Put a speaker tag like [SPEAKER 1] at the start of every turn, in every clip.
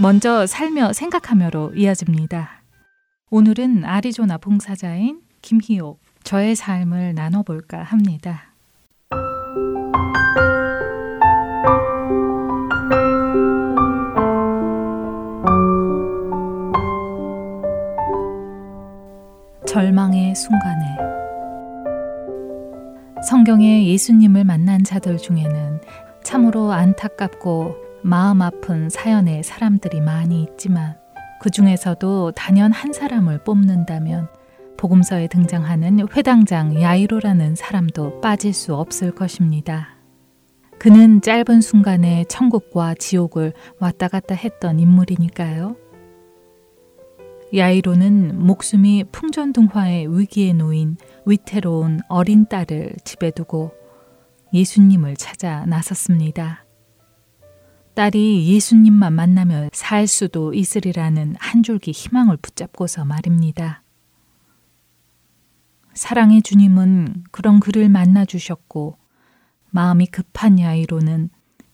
[SPEAKER 1] 먼저 살며 생각하며로 이어집니다. 오늘은 아리조나 봉사자인 김희옥, 저의 삶을 나눠볼까 합니다. 절망의 순간에 성경에 예수님을 만난 자들 중에는 참으로 안타깝고 마음 아픈 사연의 사람들이 많이 있지만 그 중에서도 단연 한 사람을 뽑는다면 복음서에 등장하는 회당장 야이로라는 사람도 빠질 수 없을 것입니다. 그는 짧은 순간에 천국과 지옥을 왔다 갔다 했던 인물이니까요. 야이로는 목숨이 풍전등화의 위기에 놓인 위태로운 어린 딸을 집에 두고 예수님을 찾아 나섰습니다. 딸이 예수님만 만나면 살 수도 있으리라는 한 줄기 희망을 붙잡고서 말입니다. 사랑의 주님은 그런 그를 만나 주셨고 마음이 급한 야이로는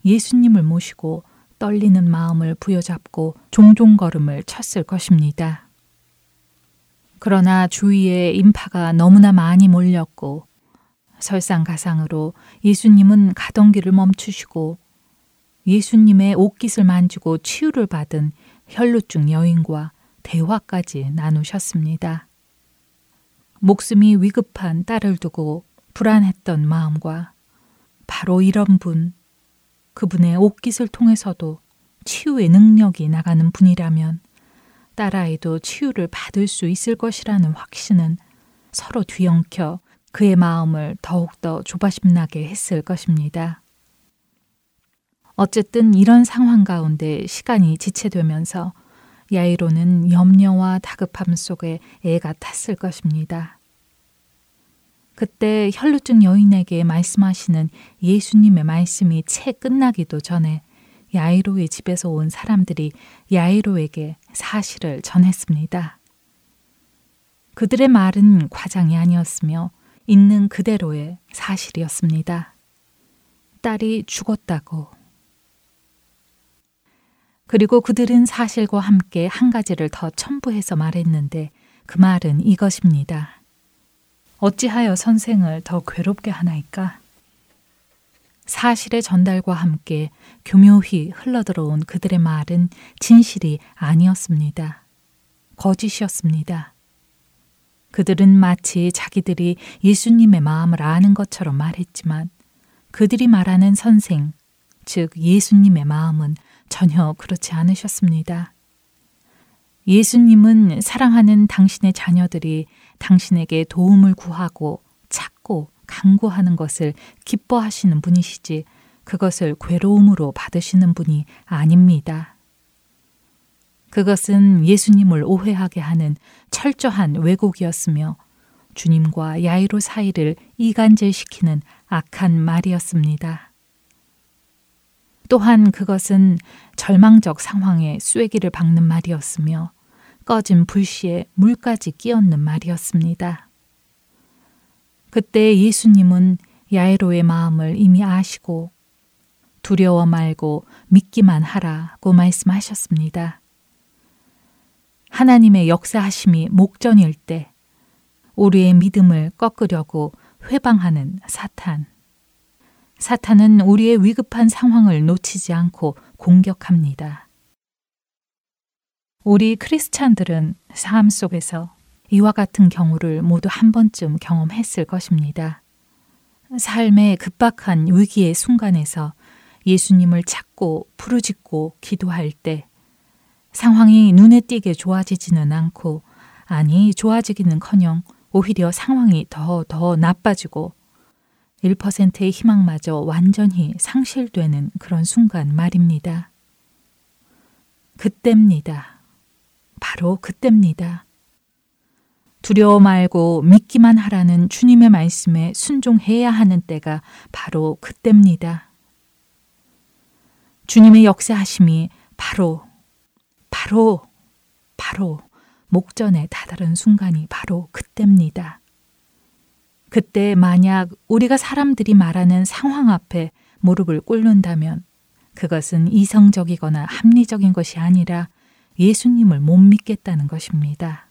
[SPEAKER 1] 예수님을 모시고 떨리는 마음을 부여잡고 종종 걸음을 쳤을 것입니다. 그러나 주위에 인파가 너무나 많이 몰렸고 설상가상으로 예수님은 가던 길을 멈추시고 예수님의 옷깃을 만지고 치유를 받은 혈루증 여인과 대화까지 나누셨습니다. 목숨이 위급한 딸을 두고 불안했던 마음과 바로 이런 분, 그분의 옷깃을 통해서도 치유의 능력이 나가는 분이라면 딸아이도 치유를 받을 수 있을 것이라는 확신은 서로 뒤엉켜 그의 마음을 더욱더 조바심나게 했을 것입니다. 어쨌든 이런 상황 가운데 시간이 지체되면서 야이로는 염려와 다급함 속에 애가 탔을 것입니다. 그때 혈루증 여인에게 말씀하시는 예수님의 말씀이 채 끝나기도 전에 야이로의 집에서 온 사람들이 야이로에게 사실을 전했습니다. 그들의 말은 과장이 아니었으며 있는 그대로의 사실이었습니다. 딸이 죽었다고. 그리고 그들은 사실과 함께 한 가지를 더 첨부해서 말했는데 그 말은 이것입니다. 어찌하여 선생을 더 괴롭게 하나이까? 사실의 전달과 함께 교묘히 흘러들어온 그들의 말은 진실이 아니었습니다. 거짓이었습니다. 그들은 마치 자기들이 예수님의 마음을 아는 것처럼 말했지만 그들이 말하는 선생, 즉 예수님의 마음은 전혀 그렇지 않으셨습니다. 예수님은 사랑하는 당신의 자녀들이 당신에게 도움을 구하고 찾고 강구하는 것을 기뻐하시는 분이시지 그것을 괴로움으로 받으시는 분이 아닙니다. 그것은 예수님을 오해하게 하는 철저한 왜곡이었으며 주님과 야이로 사이를 이간질시키는 악한 말이었습니다. 또한 그것은 절망적 상황에 쐐기를 박는 말이었으며 꺼진 불씨에 물까지 끼얹는 말이었습니다. 그때 예수님은 야이로의 마음을 이미 아시고 두려워 말고 믿기만 하라고 말씀하셨습니다. 하나님의 역사하심이 목전일 때 우리의 믿음을 꺾으려고 회방하는 사탄. 사탄은 우리의 위급한 상황을 놓치지 않고 공격합니다. 우리 크리스찬들은 삶 속에서 이와 같은 경우를 모두 한 번쯤 경험했을 것입니다. 삶의 급박한 위기의 순간에서 예수님을 찾고 부르짖고 기도할 때 상황이 눈에 띄게 좋아지지는 않고 아니 좋아지기는 커녕 오히려 상황이 더더 나빠지고 1%의 희망마저 완전히 상실되는 그런 순간 말입니다. 그때입니다. 바로 그때입니다. 두려워 말고 믿기만 하라는 주님의 말씀에 순종해야 하는 때가 바로 그때입니다. 주님의 역사하심이 바로, 바로, 바로 목전에 다다른 순간이 바로 그때입니다. 그때 만약 우리가 사람들이 말하는 상황 앞에 무릎을 꿇는다면 그것은 이성적이거나 합리적인 것이 아니라 예수님을 못 믿겠다는 것입니다.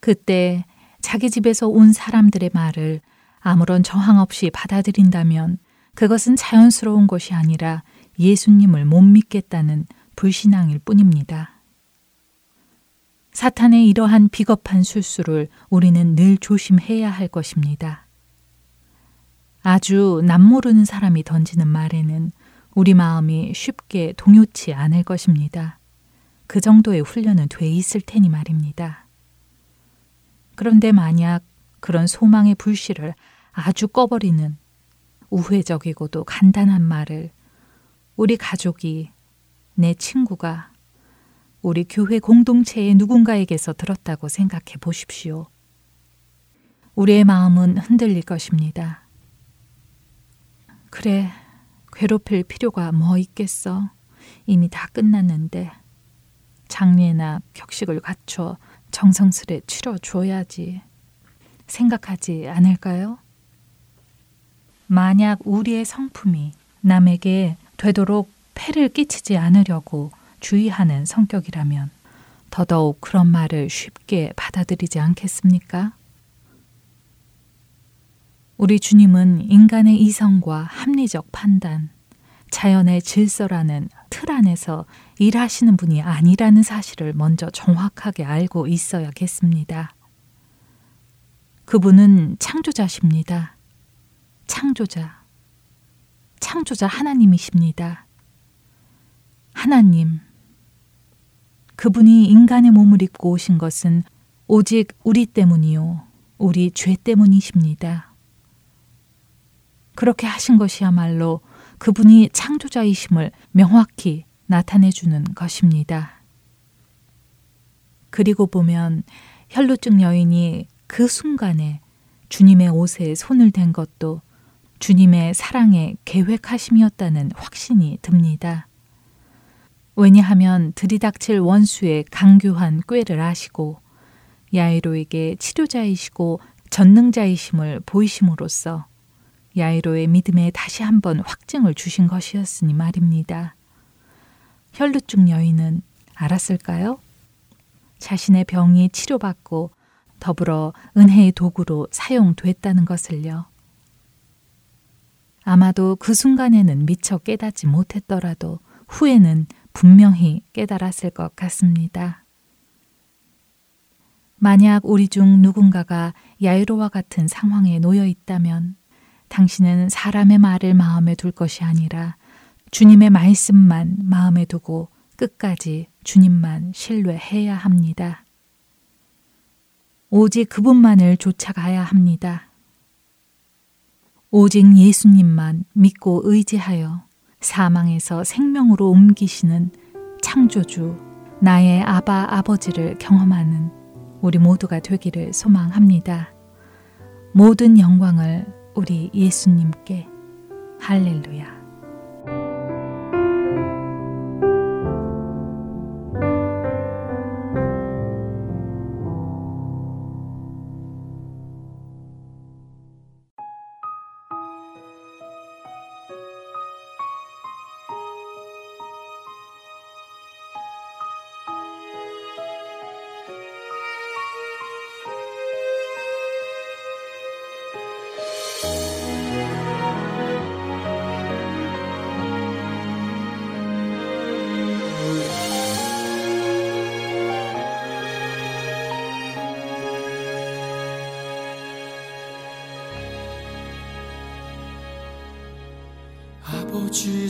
[SPEAKER 1] 그때 자기 집에서 온 사람들의 말을 아무런 저항 없이 받아들인다면 그것은 자연스러운 것이 아니라 예수님을 못 믿겠다는 불신앙일 뿐입니다. 사탄의 이러한 비겁한 술수를 우리는 늘 조심해야 할 것입니다. 아주 남모르는 사람이 던지는 말에는 우리 마음이 쉽게 동요치 않을 것입니다. 그 정도의 훈련은 돼 있을 테니 말입니다. 그런데 만약 그런 소망의 불씨를 아주 꺼버리는 우회적이고도 간단한 말을 우리 가족이, 내 친구가 우리 교회 공동체의 누군가에게서 들었다고 생각해 보십시오. 우리의 마음은 흔들릴 것입니다. 그래, 괴롭힐 필요가 뭐 있겠어. 이미 다 끝났는데. 장례나 격식을 갖춰 정성스레 치러줘야지. 생각하지 않을까요? 만약 우리의 성품이 남에게 되도록 폐를 끼치지 않으려고 주의하는 성격이라면 더더욱 그런 말을 쉽게 받아들이지 않겠습니까? 우리 주님은 인간의 이성과 합리적 판단, 자연의 질서라는 틀 안에서 일하시는 분이 아니라는 사실을 먼저 정확하게 알고 있어야겠습니다. 그분은 창조자십니다. 창조자. 창조자 하나님이십니다. 하나님. 그분이 인간의 몸을 입고 오신 것은 오직 우리 때문이요. 우리 죄 때문이십니다. 그렇게 하신 것이야말로 그분이 창조자이심을 명확히 나타내주는 것입니다. 그리고 보면 혈루증 여인이 그 순간에 주님의 옷에 손을 댄 것도 주님의 사랑의 계획하심이었다는 확신이 듭니다. 왜냐하면 들이닥칠 원수의 강교한 꾀를 아시고 야이로에게 치료자이시고 전능자이심을 보이심으로써 야이로의 믿음에 다시 한번 확증을 주신 것이었으니 말입니다. 혈루증 여인은 알았을까요? 자신의 병이 치료받고 더불어 은혜의 도구로 사용됐다는 것을요. 아마도 그 순간에는 미처 깨닫지 못했더라도 후에는 분명히 깨달았을 것 같습니다. 만약 우리 중 누군가가 야이로와 같은 상황에 놓여 있다면 당신은 사람의 말을 마음에 둘 것이 아니라 주님의 말씀만 마음에 두고 끝까지 주님만 신뢰해야 합니다. 오직 그분만을 쫓아가야 합니다. 오직 예수님만 믿고 의지하여 사망에서 생명으로 옮기시는 창조주, 나의 아바 아버지를 경험하는 우리 모두가 되기를 소망합니다. 모든 영광을 우리 예수님께 할렐루야.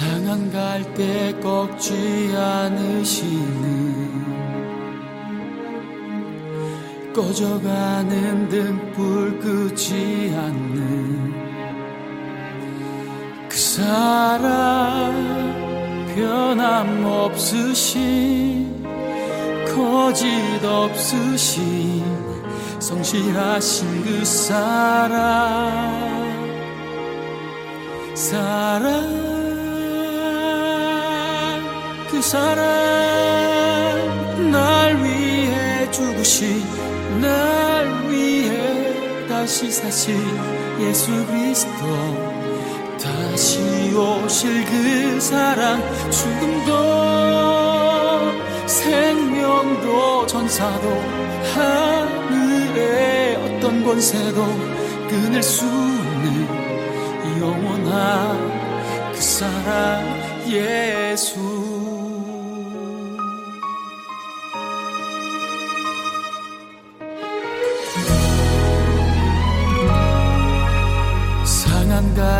[SPEAKER 2] 상한 갈때 꺾지 않으시는 꺼져가는 등불 끄지 않는 그 사랑 변함없으신 거짓 없으신 성실하신 그 사랑 사랑 그 사랑 날 위해 죽으신 날 위해 다시 사신 예수 그리스도. 다시 오실 그 사랑 죽음도 생명도 전사도 하늘의 어떤 권세도 끊을 수 없는 영원한 그 사랑 예수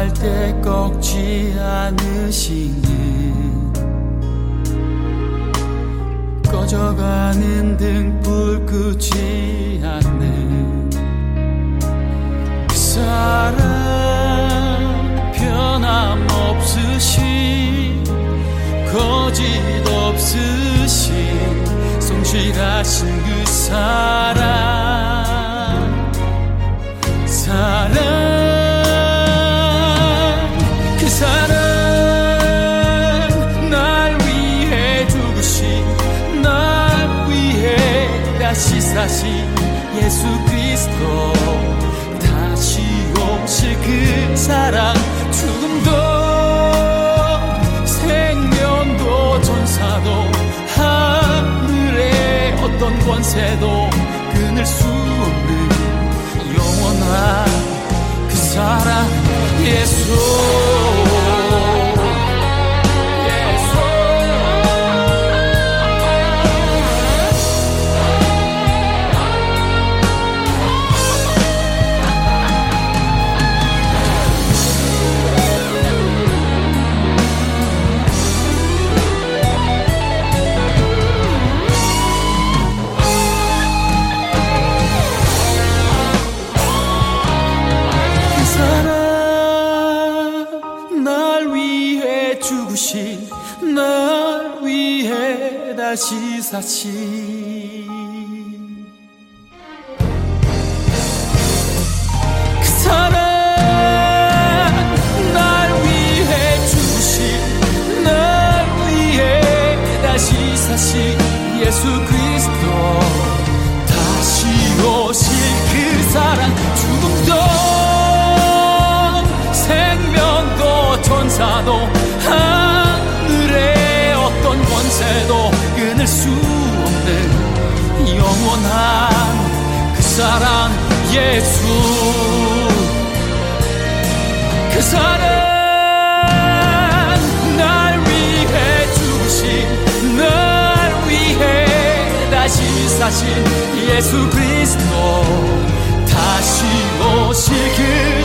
[SPEAKER 2] 갈 때 꺾지 않으시는 꺼져가는 등불 끄지 않는 그 사랑 변함없으신 거짓 없으신 성실하신 그 사랑. 사랑 다시 예수 그리스도 다시 오실 그 사랑 죽음도 생명도 전사도 하늘의 어떤 권세도 끊을 수 없는 영원한 그 사랑 예수 사신 그 사랑 날 위해 주신 날 위해 다시 사신 예수 그리스도. 다시 오실 그 사랑 죽음도 생명도 전사도 하늘의 어떤 권세도 끊을 수 사랑 예수. 그 사랑 날 위해 주신 날 위해 다시 사신 예수 그리스도. 다시 그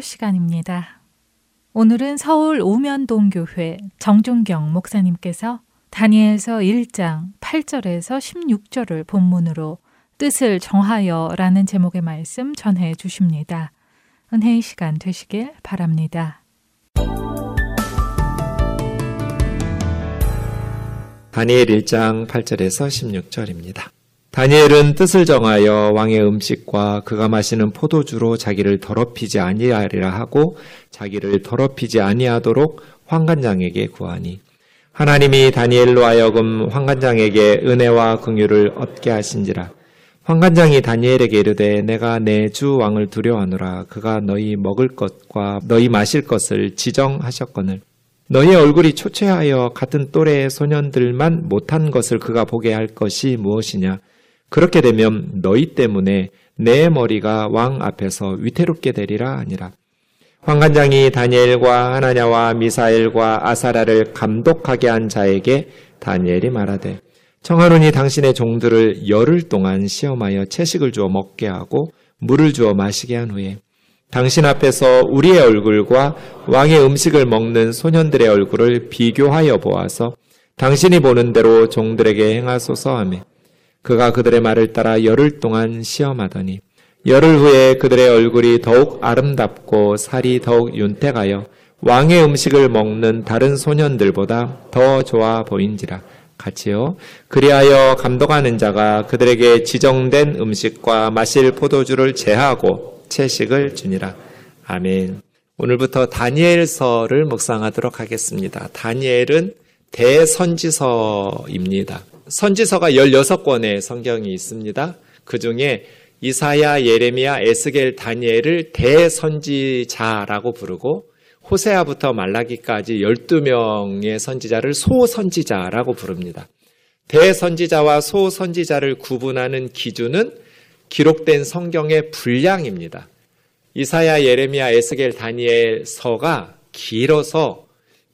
[SPEAKER 1] 설교 시간입니다. 오늘은 서울 우면동교회 정종경 목사님께서 다니엘서 1장 8절에서 16절을 본문으로 뜻을 정하여 라는 제목의 말씀 전해 주십니다. 은혜의 시간 되시길 바랍니다.
[SPEAKER 3] 다니엘 1장 8절에서 16절입니다. 다니엘은 뜻을 정하여 왕의 음식과 그가 마시는 포도주로 자기를 더럽히지 아니하리라 하고 자기를 더럽히지 아니하도록 황관장에게 구하니 하나님이 다니엘로 하여금 황관장에게 은혜와 긍휼을 얻게 하신지라. 황관장이 다니엘에게 이르되 내가 내 주 왕을 두려워하노라. 그가 너희 먹을 것과 너희 마실 것을 지정하셨거늘. 너희 얼굴이 초췌하여 같은 또래의 소년들만 못한 것을 그가 보게 할 것이 무엇이냐 그렇게 되면 너희 때문에 내 머리가 왕 앞에서 위태롭게 되리라 아니라. 황관장이 다니엘과 하나냐와 미사엘과 아사라를 감독하게 한 자에게 다니엘이 말하되 청하노니 당신의 종들을 열흘 동안 시험하여 채식을 주어 먹게 하고 물을 주어 마시게 한 후에 당신 앞에서 우리의 얼굴과 왕의 음식을 먹는 소년들의 얼굴을 비교하여 보아서 당신이 보는 대로 종들에게 행하소서 하며 그가 그들의 말을 따라 열흘 동안 시험하더니 열흘 후에 그들의 얼굴이 더욱 아름답고 살이 더욱 윤택하여 왕의 음식을 먹는 다른 소년들보다 더 좋아 보인지라. 같이요. 그리하여 감독하는 자가 그들에게 지정된 음식과 마실 포도주를 제하고 채식을 주니라. 아멘. 오늘부터 다니엘서를 묵상하도록 하겠습니다. 다니엘은 대선지서입니다. 선지서가 16권의 성경이 있습니다. 그 중에 이사야, 예레미야, 에스겔, 다니엘을 대선지자라고 부르고 호세아부터 말라기까지 12명의 선지자를 소선지자라고 부릅니다. 대선지자와 소선지자를 구분하는 기준은 기록된 성경의 분량입니다. 이사야, 예레미야, 에스겔, 다니엘서가 길어서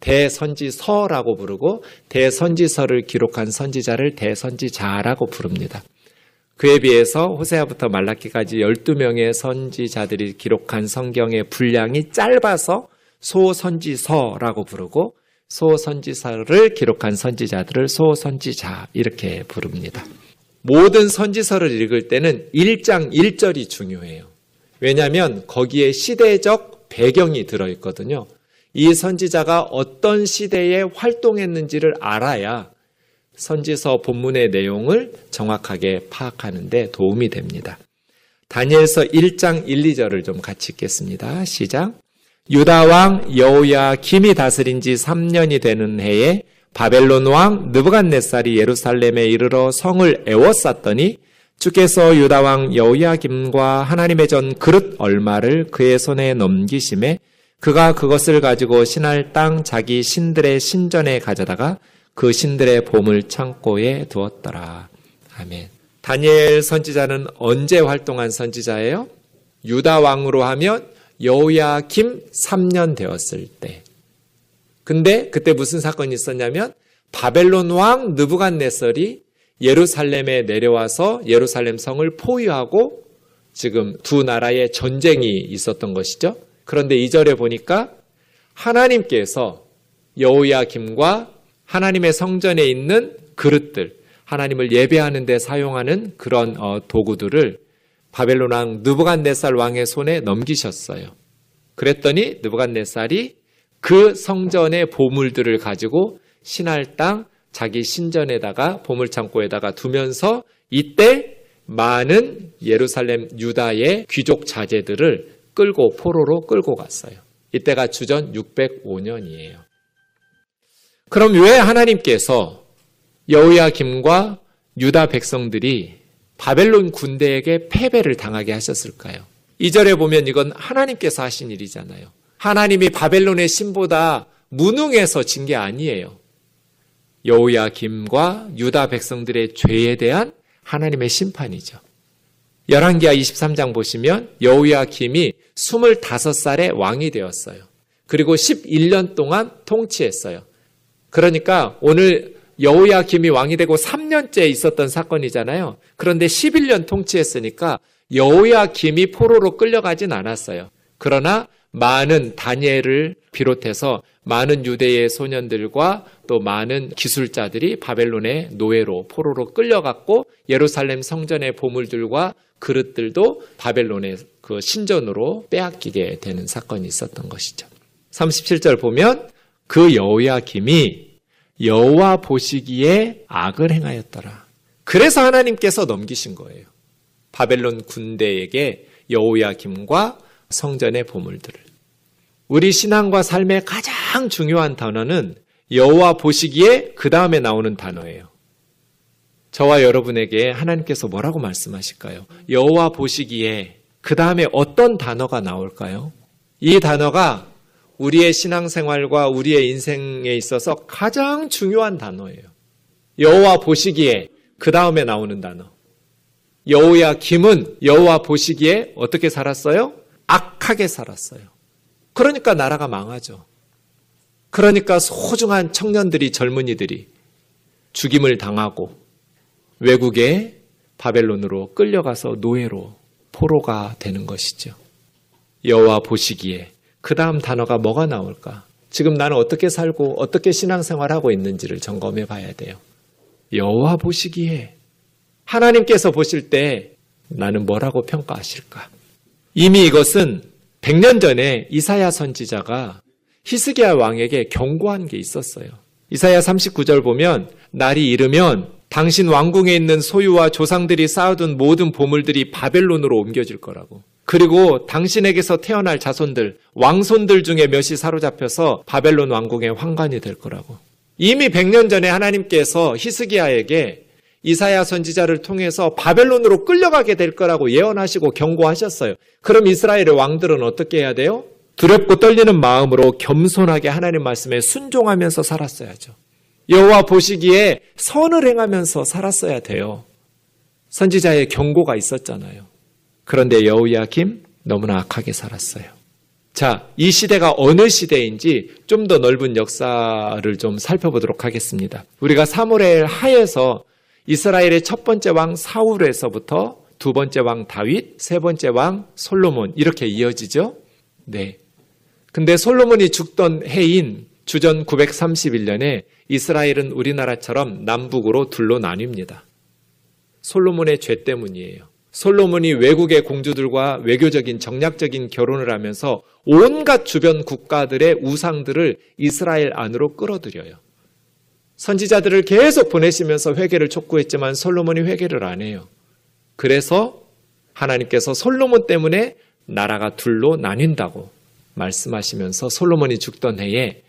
[SPEAKER 3] 대선지서라고 부르고 대선지서를 기록한 선지자를 대선지자라고 부릅니다. 그에 비해서 호세아부터 말라키까지 12명의 선지자들이 기록한 성경의 분량이 짧아서 소선지서라고 부르고 소선지서를 기록한 선지자들을 소선지자 이렇게 부릅니다. 모든 선지서를 읽을 때는 1장 1절이 중요해요. 왜냐하면 거기에 시대적 배경이 들어있거든요. 이 선지자가 어떤 시대에 활동했는지를 알아야 선지서 본문의 내용을 정확하게 파악하는데 도움이 됩니다. 다니엘서 1장 1, 2절을 좀 같이 읽겠습니다. 시작. 유다 왕 여호야 김이 다스린 지 3년이 되는 해에 바벨론 왕 느부갓네살이 예루살렘에 이르러 성을 애워쌌더니 주께서 유다 왕 여호야 김과 하나님의 전 그릇 얼마를 그의 손에 넘기심에 그가 그것을 가지고 신할 땅 자기 신들의 신전에 가져다가 그 신들의 보물 창고에 두었더라. 아멘. 다니엘 선지자는 언제 활동한 선지자예요? 유다 왕으로 하면 여호야김 3년 되었을 때. 근데 그때 무슨 사건이 있었냐면 바벨론 왕 느부갓네살이 예루살렘에 내려와서 예루살렘 성을 포위하고 지금 두 나라의 전쟁이 있었던 것이죠. 그런데 2절에 보니까 하나님께서 여호야김과 하나님의 성전에 있는 그릇들, 하나님을 예배하는 데 사용하는 그런 어, 도구들을 바벨론 왕 느부갓네살 왕의 손에 넘기셨어요. 그랬더니 느부갓네살이 그 성전의 보물들을 가지고 신할 땅 자기 신전에다가 보물 창고에다가 두면서 이때 많은 예루살렘 유다의 귀족 자제들을 끌고 포로로 끌고 갔어요. 이때가 주전 605년이에요. 그럼 왜 하나님께서 여우야김과 유다 백성들이 바벨론 군대에게 패배를 당하게 하셨을까요? 이절에 보면 이건 하나님께서 하신 일이잖아요. 하나님이 바벨론의 신보다 무능해서 진 게 아니에요. 여우야김과 유다 백성들의 죄에 대한 하나님의 심판이죠. 열왕기하 23장 보시면 여우야김이 25살에 왕이 되었어요. 그리고 11년 동안 통치했어요. 그러니까 오늘 여우야김이 왕이 되고 3년째 있었던 사건이잖아요. 그런데 11년 통치했으니까 여우야김이 포로로 끌려가진 않았어요. 그러나 많은 다니엘을 비롯해서 많은 유대의 소년들과 또 많은 기술자들이 바벨론의 노예로 포로로 끌려갔고 예루살렘 성전의 보물들과 그릇들도 바벨론의 그 신전으로 빼앗기게 되는 사건이 있었던 것이죠. 37절 보면 그 여호야김이 여호와 보시기에 악을 행하였더라. 그래서 하나님께서 넘기신 거예요. 바벨론 군대에게 여호야김과 성전의 보물들을. 우리 신앙과 삶의 가장 중요한 단어는 여호와 보시기에 그 다음에 나오는 단어예요. 저와 여러분에게 하나님께서 뭐라고 말씀하실까요? 여호와 보시기에 그 다음에 어떤 단어가 나올까요? 이 단어가 우리의 신앙생활과 우리의 인생에 있어서 가장 중요한 단어예요. 여호와 보시기에 그 다음에 나오는 단어. 여호야 김은 여호와 보시기에 어떻게 살았어요? 악하게 살았어요. 그러니까 나라가 망하죠. 그러니까 소중한 청년들이 젊은이들이 죽임을 당하고 외국에 바벨론으로 끌려가서 노예로 포로가 되는 것이죠. 여호와 보시기에 그 다음 단어가 뭐가 나올까? 지금 나는 어떻게 살고 어떻게 신앙생활하고 있는지를 점검해 봐야 돼요. 여호와 보시기에 하나님께서 보실 때 나는 뭐라고 평가하실까? 이미 이것은 100년 전에 이사야 선지자가 히스기야 왕에게 경고한 게 있었어요. 이사야 39절 보면 날이 이르면 당신 왕궁에 있는 소유와 조상들이 쌓아둔 모든 보물들이 바벨론으로 옮겨질 거라고. 그리고 당신에게서 태어날 자손들, 왕손들 중에 몇이 사로잡혀서 바벨론 왕궁의 황관이 될 거라고. 이미 100년 전에 하나님께서 히스기야에게 이사야 선지자를 통해서 바벨론으로 끌려가게 될 거라고 예언하시고 경고하셨어요. 그럼 이스라엘의 왕들은 어떻게 해야 돼요? 두렵고 떨리는 마음으로 겸손하게 하나님 말씀에 순종하면서 살았어야죠. 여호와 보시기에 선을 행하면서 살았어야 돼요. 선지자의 경고가 있었잖아요. 그런데 여우야김 너무나 악하게 살았어요. 자, 이 시대가 어느 시대인지 좀 더 넓은 역사를 좀 살펴보도록 하겠습니다. 우리가 사무엘 하에서 이스라엘의 첫 번째 왕 사울에서부터 두 번째 왕 다윗, 세 번째 왕 솔로몬 이렇게 이어지죠? 네. 근데 솔로몬이 죽던 해인 주전 931년에 이스라엘은 우리나라처럼 남북으로 둘로 나뉩니다. 솔로몬의 죄 때문이에요. 솔로몬이 외국의 공주들과 외교적인 정략적인 결혼을 하면서 온갖 주변 국가들의 우상들을 이스라엘 안으로 끌어들여요. 선지자들을 계속 보내시면서 회개를 촉구했지만 솔로몬이 회개를 안 해요. 그래서 하나님께서 솔로몬 때문에 나라가 둘로 나뉜다고 말씀하시면서 솔로몬이 죽던 해에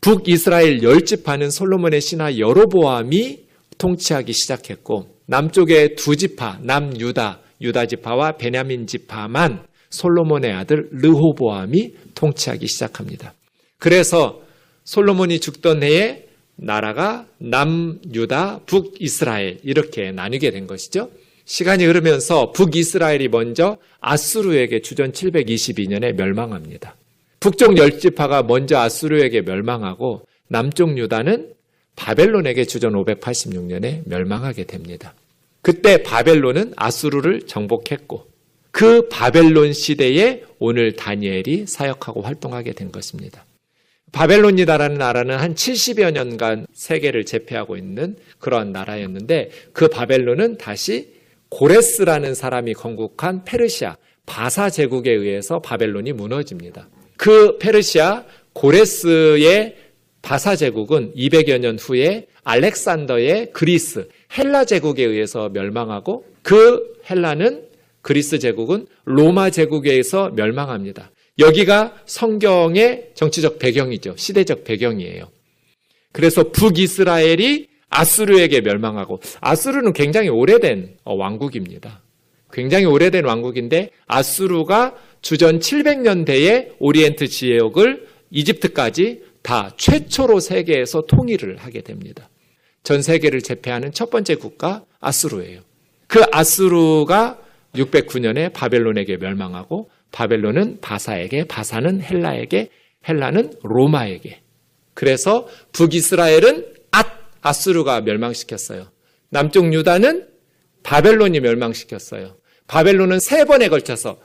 [SPEAKER 3] 북이스라엘 열집하는 솔로몬의 신하 여로보암이 통치하기 시작했고 남쪽의 두 지파 남유다 유다 지파와 베냐민 지파만 솔로몬의 아들 르호보암이 통치하기 시작합니다. 그래서 솔로몬이 죽던 해에 나라가 남유다 북이스라엘 이렇게 나뉘게 된 것이죠. 시간이 흐르면서 북이스라엘이 먼저 아수르에게 주전 722년에 멸망합니다. 북쪽 열지파가 먼저 아수르에게 멸망하고 남쪽 유다는 바벨론에게 주전 586년에 멸망하게 됩니다. 그때 바벨론은 아수르를 정복했고 그 바벨론 시대에 오늘 다니엘이 사역하고 활동하게 된 것입니다. 바벨론이다라는 나라는 한 70여 년간 세계를 제패하고 있는 그러한 나라였는데 그 바벨론은 다시 고레스라는 사람이 건국한 페르시아 바사 제국에 의해서 바벨론이 무너집니다. 그 페르시아 고레스의 바사 제국은 200여 년 후에 알렉산더의 그리스 헬라 제국에 의해서 멸망하고 그 헬라는 그리스 제국은 로마 제국에 의해서 멸망합니다. 여기가 성경의 정치적 배경이죠. 시대적 배경이에요. 그래서 북이스라엘이 아수르에게 멸망하고 아수르는 굉장히 오래된 왕국입니다. 굉장히 오래된 왕국인데 아수르가 주전 700년대에 오리엔트 지역을 이집트까지 다 최초로 세계에서 통일을 하게 됩니다. 전 세계를 제패하는 첫 번째 국가 아수르예요. 그 아수르가 609년에 바벨론에게 멸망하고 바벨론은 바사에게, 바사는 헬라에게, 헬라는 로마에게. 그래서 북이스라엘은 앗 아수르가 멸망시켰어요. 남쪽 유다는 바벨론이 멸망시켰어요. 바벨론은 세 번에 걸쳐서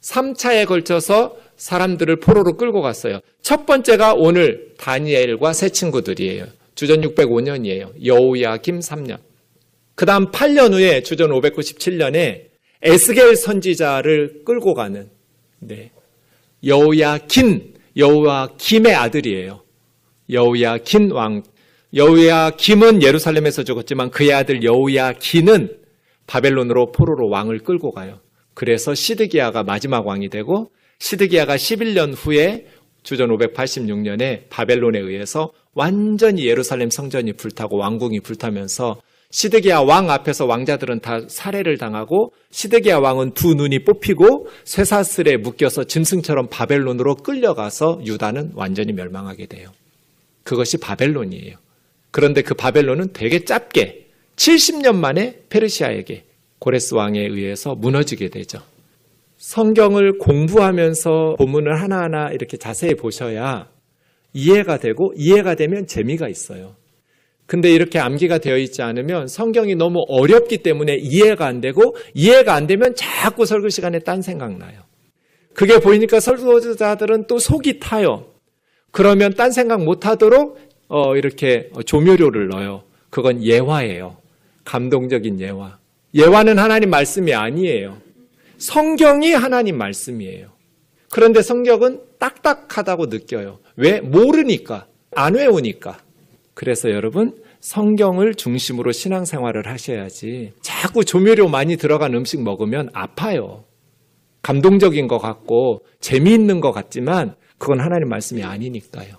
[SPEAKER 3] 3차에 걸쳐서 사람들을 포로로 끌고 갔어요. 첫 번째가 오늘 다니엘과 세 친구들이에요. 주전 605년이에요. 여우야김 3년. 그 다음 8년 후에 주전 597년에 에스겔 선지자를 끌고 가는 네. 여우야킨, 여우야김의 아들이에요. 여우야킨 왕. 여우야 김은 예루살렘에서 죽었지만 그의 아들 여우야 기는 바벨론으로 포로로 왕을 끌고 가요. 그래서 시드기야가 마지막 왕이 되고 시드기야가 11년 후에 주전 586년에 바벨론에 의해서 완전히 예루살렘 성전이 불타고 왕궁이 불타면서 시드기야 왕 앞에서 왕자들은 다 살해를 당하고 시드기야 왕은 두 눈이 뽑히고 쇠사슬에 묶여서 짐승처럼 바벨론으로 끌려가서 유다는 완전히 멸망하게 돼요. 그것이 바벨론이에요. 그런데 그 바벨론은 되게 짧게 70년 만에 페르시아에게 고레스 왕에 의해서 무너지게 되죠. 성경을 공부하면서 본문을 하나하나 이렇게 자세히 보셔야 이해가 되고 이해가 되면 재미가 있어요. 근데 이렇게 암기가 되어 있지 않으면 성경이 너무 어렵기 때문에 이해가 안 되고 이해가 안 되면 자꾸 설교 시간에 딴 생각 나요. 그게 보이니까 설교자들은 또 속이 타요. 그러면 딴 생각 못 하도록 어, 이렇게 조묘료를 넣어요. 그건 예화예요. 감동적인 예화. 예화는 하나님 말씀이 아니에요. 성경이 하나님 말씀이에요. 그런데 성경은 딱딱하다고 느껴요. 왜? 모르니까. 안 외우니까. 그래서 여러분 성경을 중심으로 신앙생활을 하셔야지 자꾸 조미료 많이 들어간 음식 먹으면 아파요. 감동적인 것 같고 재미있는 것 같지만 그건 하나님 말씀이 아니니까요.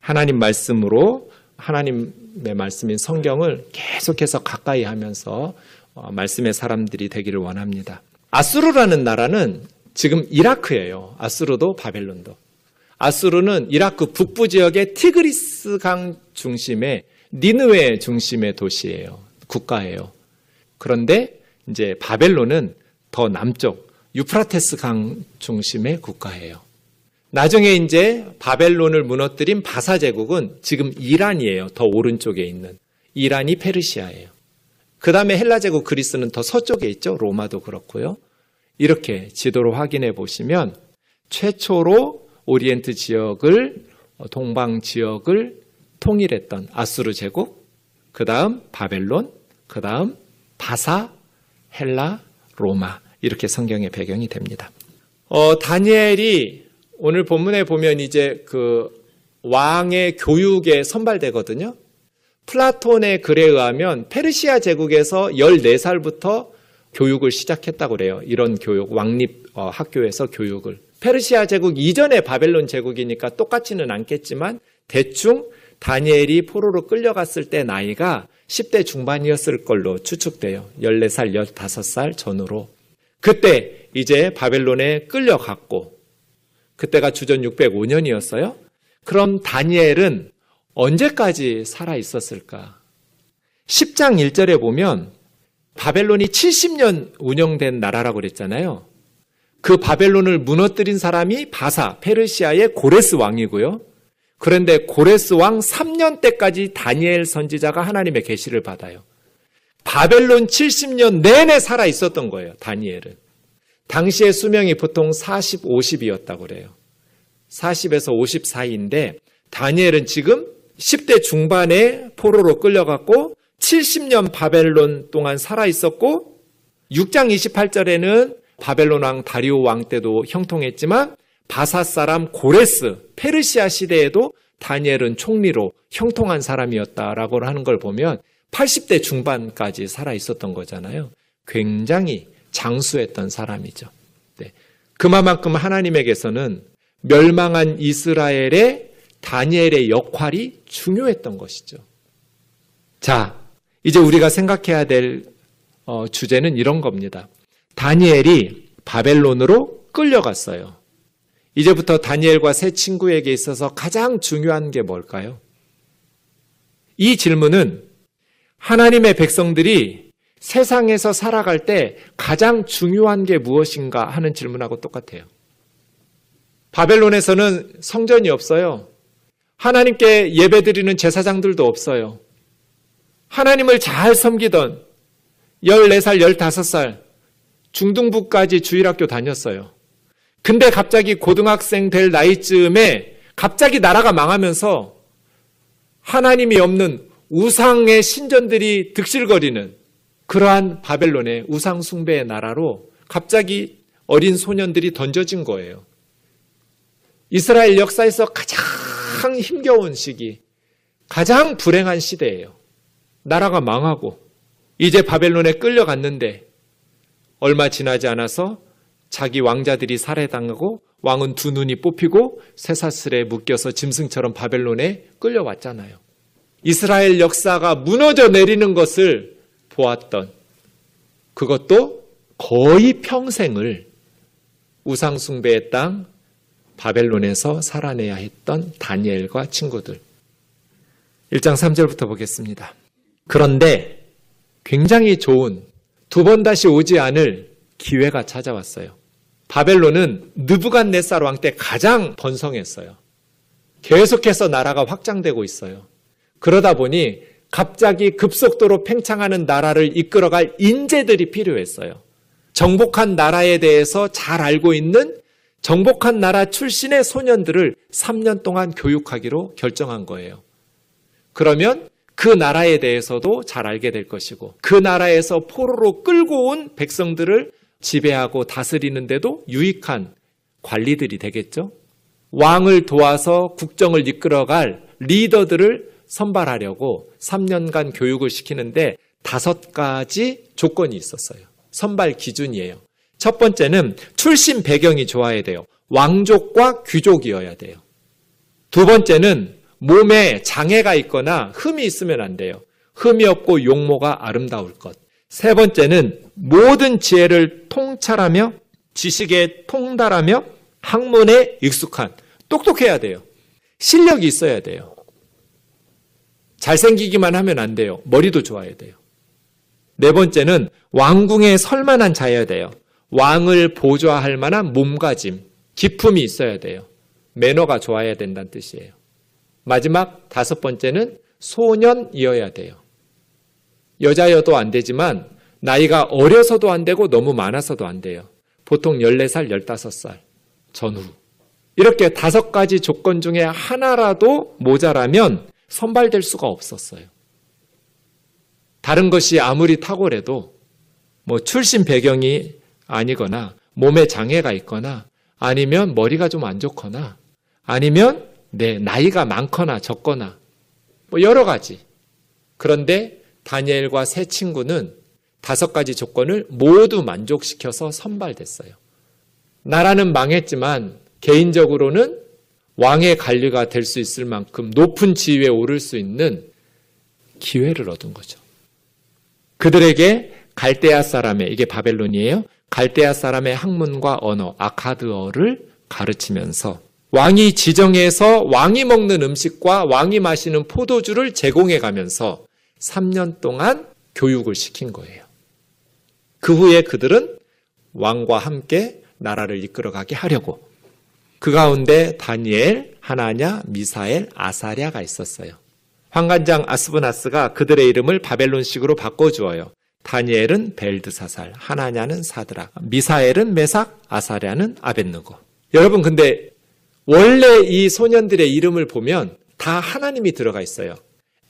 [SPEAKER 3] 하나님 말씀으로 하나님의 말씀인 성경을 계속해서 가까이 하면서 어, 말씀의 사람들이 되기를 원합니다. 아수르라는 나라는 지금 이라크예요. 아수르도 바벨론도. 아수르는 이라크 북부 지역의 티그리스 강 중심의 니느웨 중심의 도시예요. 국가예요. 그런데 이제 바벨론은 더 남쪽 유프라테스 강 중심의 국가예요. 나중에 이제 바벨론을 무너뜨린 바사 제국은 지금 이란이에요. 더 오른쪽에 있는. 이란이 페르시아예요. 그 다음에 헬라 제국 그리스는 더 서쪽에 있죠. 로마도 그렇고요. 이렇게 지도로 확인해 보시면 최초로 오리엔트 지역을 동방 지역을 통일했던 아수르 제국, 그 다음 바벨론, 그 다음 바사, 헬라, 로마 이렇게 성경의 배경이 됩니다. 어, 다니엘이 오늘 본문에 보면 이제 그 왕의 교육에 선발되거든요. 플라톤의 글에 의하면 페르시아 제국에서 14살부터 교육을 시작했다고 그래요. 이런 교육, 왕립 어, 학교에서 교육을. 페르시아 제국 이전의 바벨론 제국이니까 똑같지는 않겠지만 대충 다니엘이 포로로 끌려갔을 때 나이가 10대 중반이었을 걸로 추측돼요. 14살, 15살 전후로. 그때 이제 바벨론에 끌려갔고 그때가 주전 605년이었어요. 그럼 다니엘은 언제까지 살아 있었을까? 10장 1절에 보면 바벨론이 70년 운영된 나라라고 그랬잖아요. 그 바벨론을 무너뜨린 사람이 바사, 페르시아의 고레스 왕이고요. 그런데 고레스 왕 3년 때까지 다니엘 선지자가 하나님의 계시를 받아요. 바벨론 70년 내내 살아 있었던 거예요. 다니엘은. 당시의 수명이 보통 40, 50이었다고 그래요. 40에서 50 사이인데 다니엘은 지금 10대 중반에 포로로 끌려갔고 70년 바벨론 동안 살아 있었고 6장 28절에는 바벨론 왕 다리오 왕 때도 형통했지만 바사 사람 고레스 페르시아 시대에도 다니엘은 총리로 형통한 사람이었다라고 하는 걸 보면 80대 중반까지 살아 있었던 거잖아요. 굉장히 장수했던 사람이죠. 네. 그만큼 하나님에게서는 멸망한 이스라엘의 다니엘의 역할이 중요했던 것이죠. 자, 이제 우리가 생각해야 될 어, 주제는 이런 겁니다. 다니엘이 바벨론으로 끌려갔어요. 이제부터 다니엘과 새 친구에게 있어서 가장 중요한 게 뭘까요? 이 질문은 하나님의 백성들이 세상에서 살아갈 때 가장 중요한 게 무엇인가 하는 질문하고 똑같아요. 바벨론에서는 성전이 없어요. 하나님께 예배드리는 제사장들도 없어요. 하나님을 잘 섬기던 14살, 15살, 중등부까지 주일학교 다녔어요. 근데 갑자기 고등학생 될 나이쯤에 갑자기 나라가 망하면서 하나님이 없는 우상의 신전들이 득실거리는 그러한 바벨론의 우상 숭배의 나라로 갑자기 어린 소년들이 던져진 거예요. 이스라엘 역사에서 가장 힘겨운 시기, 가장 불행한 시대예요. 나라가 망하고 이제 바벨론에 끌려갔는데 얼마 지나지 않아서 자기 왕자들이 살해당하고 왕은 두 눈이 뽑히고 쇠사슬에 묶여서 짐승처럼 바벨론에 끌려왔잖아요. 이스라엘 역사가 무너져 내리는 것을 보았던 그것도 거의 평생을 우상숭배의 땅 바벨론에서 살아내야 했던 다니엘과 친구들. 1장 3절부터 보겠습니다. 그런데 굉장히 좋은 두 번 다시 오지 않을 기회가 찾아왔어요. 바벨론은 느부갓네살 왕 때 가장 번성했어요. 계속해서 나라가 확장되고 있어요. 그러다 보니 갑자기 급속도로 팽창하는 나라를 이끌어갈 인재들이 필요했어요. 정복한 나라에 대해서 잘 알고 있는 정복한 나라 출신의 소년들을 3년 동안 교육하기로 결정한 거예요. 그러면 그 나라에 대해서도 잘 알게 될 것이고 그 나라에서 포로로 끌고 온 백성들을 지배하고 다스리는데도 유익한 관리들이 되겠죠. 왕을 도와서 국정을 이끌어갈 리더들을 선발하려고 3년간 교육을 시키는데 다섯 가지 조건이 있었어요. 선발 기준이에요. 첫 번째는 출신 배경이 좋아야 돼요. 왕족과 귀족이어야 돼요. 두 번째는 몸에 장애가 있거나 흠이 있으면 안 돼요. 흠이 없고 용모가 아름다울 것. 세 번째는 모든 지혜를 통찰하며 지식에 통달하며 학문에 익숙한 똑똑해야 돼요. 실력이 있어야 돼요. 잘생기기만 하면 안 돼요. 머리도 좋아야 돼요. 네 번째는 왕궁에 설 만한 자여야 돼요. 왕을 보좌할 만한 몸가짐, 기품이 있어야 돼요. 매너가 좋아야 된다는 뜻이에요. 마지막 다섯 번째는 소년이어야 돼요. 여자여도 안 되지만 나이가 어려서도 안 되고 너무 많아서도 안 돼요. 보통 14살, 15살 전후. 이렇게 다섯 가지 조건 중에 하나라도 모자라면 선발될 수가 없었어요. 다른 것이 아무리 탁월해도 뭐 출신 배경이 아니거나 몸에 장애가 있거나 아니면 머리가 좀 안 좋거나 아니면 내 나이가 많거나 적거나 뭐 여러 가지. 그런데 다니엘과 세 친구는 다섯 가지 조건을 모두 만족시켜서 선발됐어요. 나라는 망했지만 개인적으로는 왕의 관리가 될 수 있을 만큼 높은 지위에 오를 수 있는 기회를 얻은 거죠. 그들에게 갈대아 사람의 이게 바벨론이에요. 갈대아 사람의 학문과 언어 아카드어를 가르치면서 왕이 지정해서 왕이 먹는 음식과 왕이 마시는 포도주를 제공해 가면서 3년 동안 교육을 시킨 거예요. 그 후에 그들은 왕과 함께 나라를 이끌어가게 하려고 그 가운데 다니엘, 하나냐, 미사엘, 아사랴가 있었어요. 황관장 아스브나스가 그들의 이름을 바벨론식으로 바꿔주어요. 다니엘은 벨드사살, 하나냐는 사드라, 미사엘은 메삭, 아사랴는 아벤느고. 여러분 근데 원래 이 소년들의 이름을 보면 다 하나님이 들어가 있어요.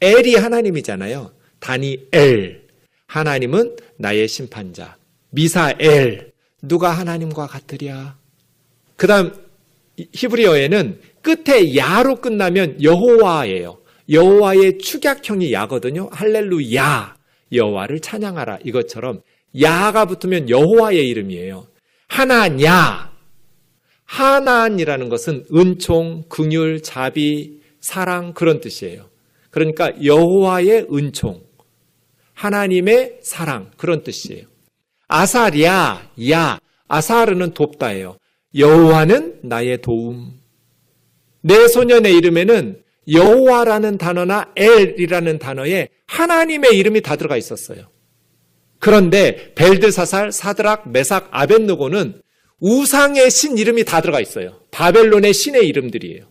[SPEAKER 3] 엘이 하나님이잖아요. 다니엘. 하나님은 나의 심판자. 미사엘. 누가 하나님과 같으랴? 그 다음, 히브리어에는 끝에 야로 끝나면 여호와예요. 여호와의 축약형이 야거든요. 할렐루야. 여호와를 찬양하라. 이것처럼 야가 붙으면 여호와의 이름이에요. 하나냐. 하나이라는 것은 은총, 긍휼, 자비, 사랑 그런 뜻이에요. 그러니까 여호와의 은총, 하나님의 사랑 그런 뜻이에요. 아사랴, 야, 아사르는 돕다예요. 여호와는 나의 도움. 내 소년의 이름에는 여호와라는 단어나 엘이라는 단어에 하나님의 이름이 다 들어가 있었어요. 그런데 벨드사살, 사드락, 메삭, 아벤누고는 우상의 신 이름이 다 들어가 있어요. 바벨론의 신의 이름들이에요.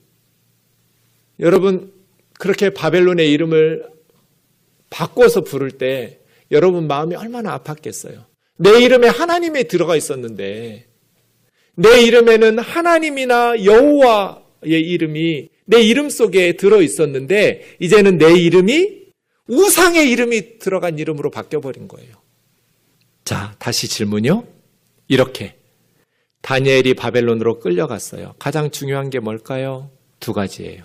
[SPEAKER 3] 여러분, 그렇게 바벨론의 이름을 바꿔서 부를 때 여러분 마음이 얼마나 아팠겠어요. 내 이름에 하나님이 들어가 있었는데 내 이름에는 하나님이나 여호와의 이름이 내 이름 속에 들어 있었는데 이제는 내 이름이 우상의 이름이 들어간 이름으로 바뀌어 버린 거예요. 자, 다시 질문요. 이렇게 다니엘이 바벨론으로 끌려갔어요. 가장 중요한 게 뭘까요? 두 가지예요.